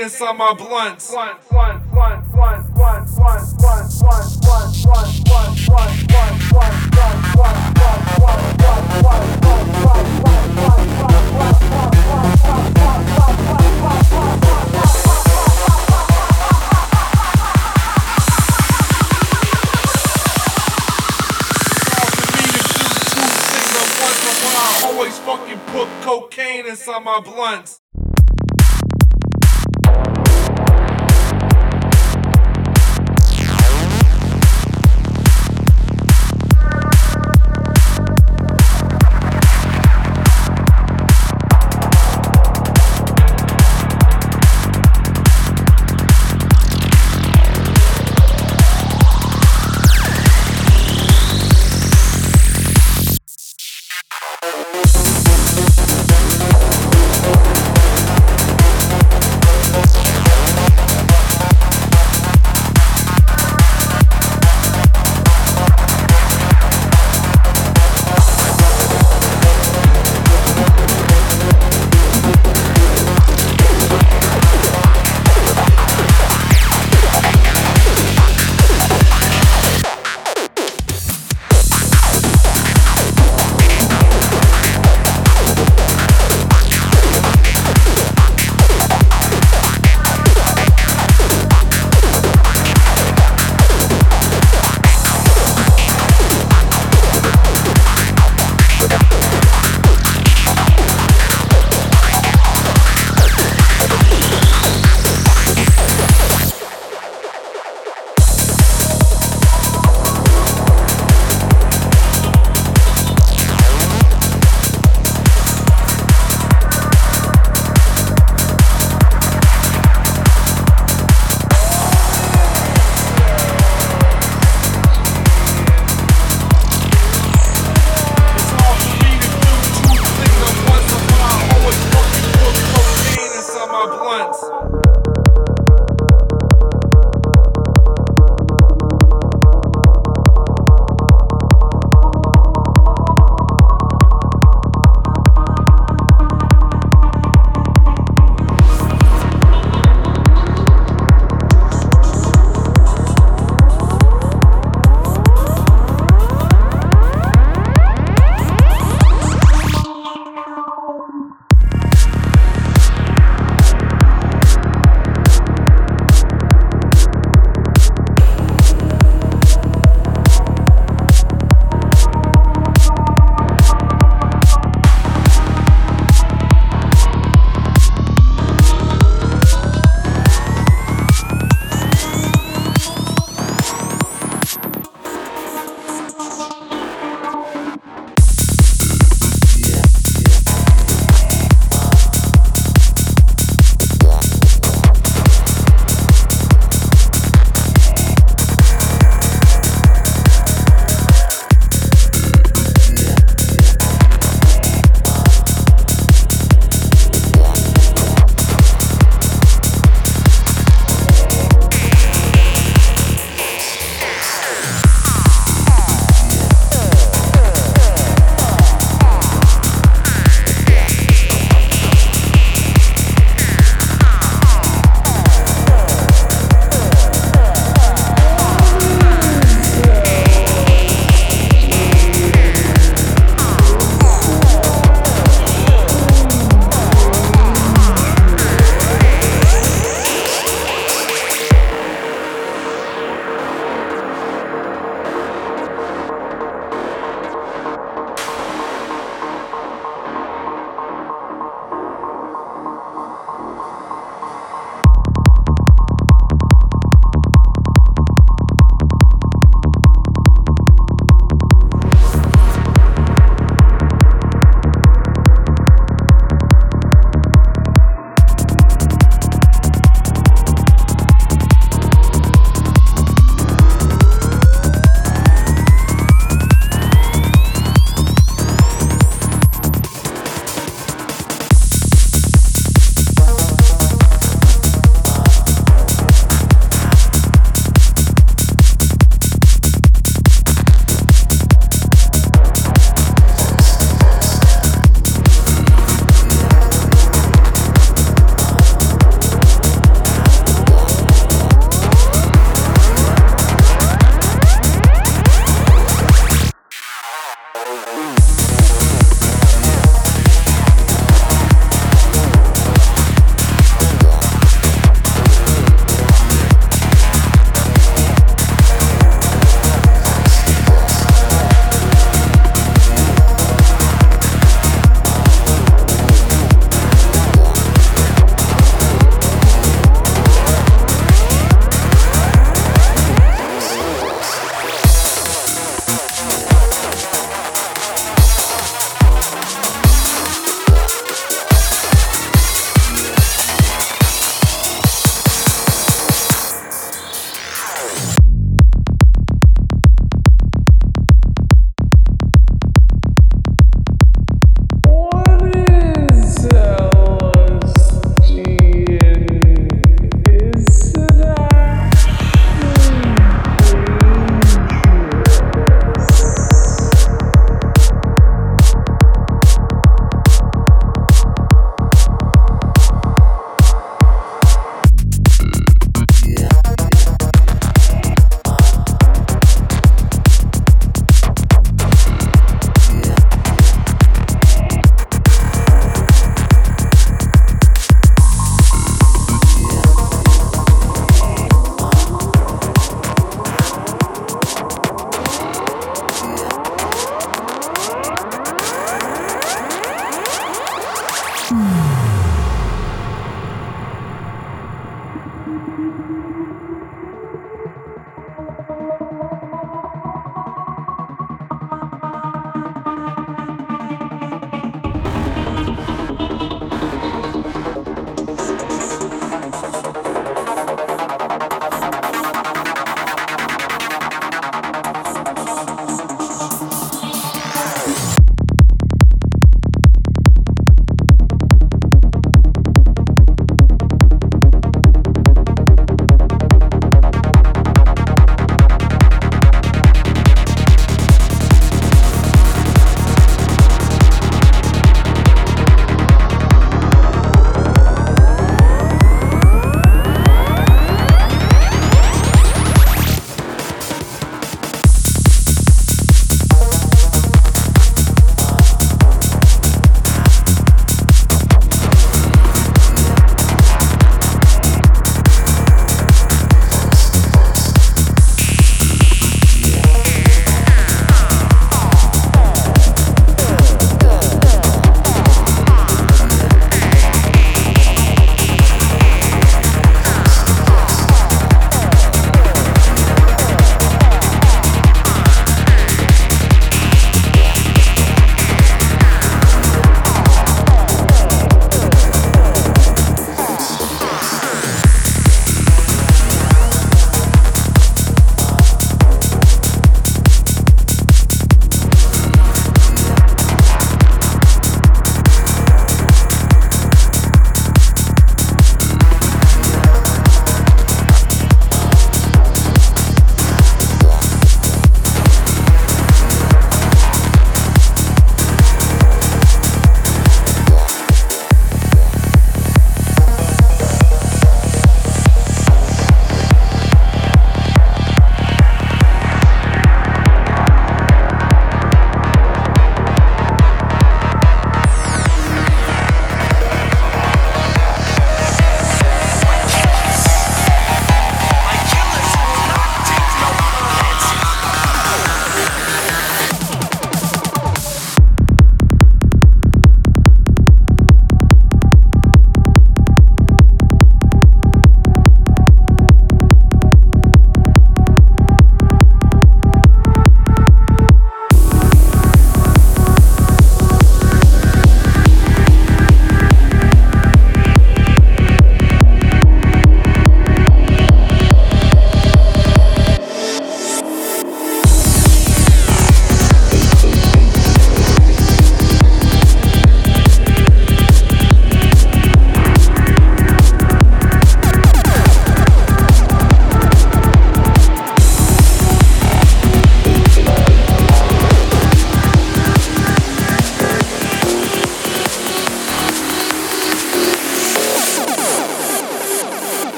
pain inside my blunts. Oh always fucking put cocaine inside my blunts.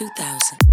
2000.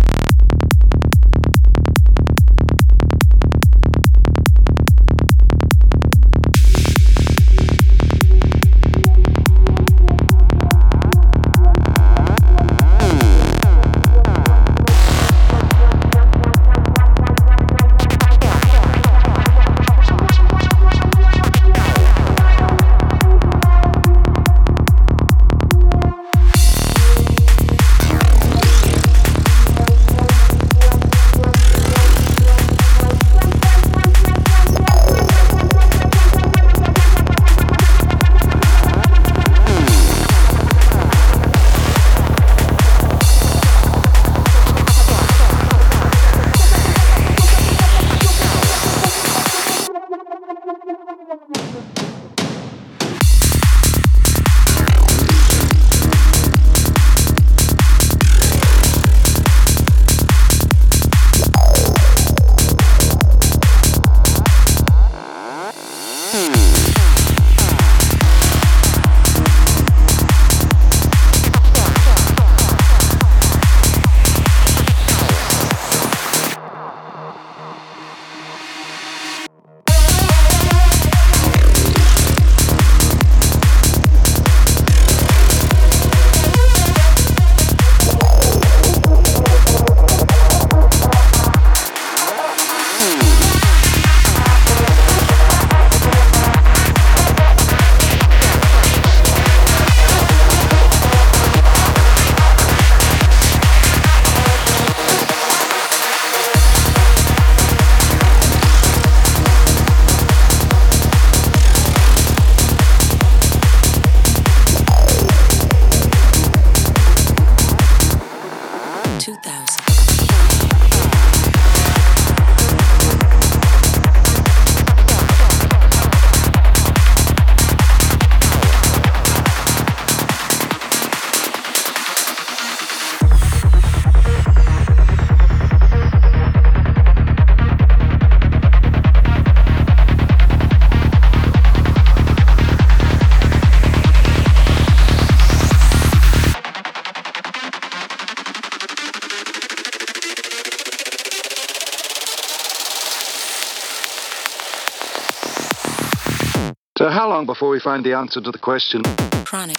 Long before we find the answer to the question? Chronic.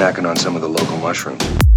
Snacking on some of the local mushrooms.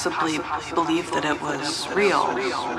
Possibly believe that it was real.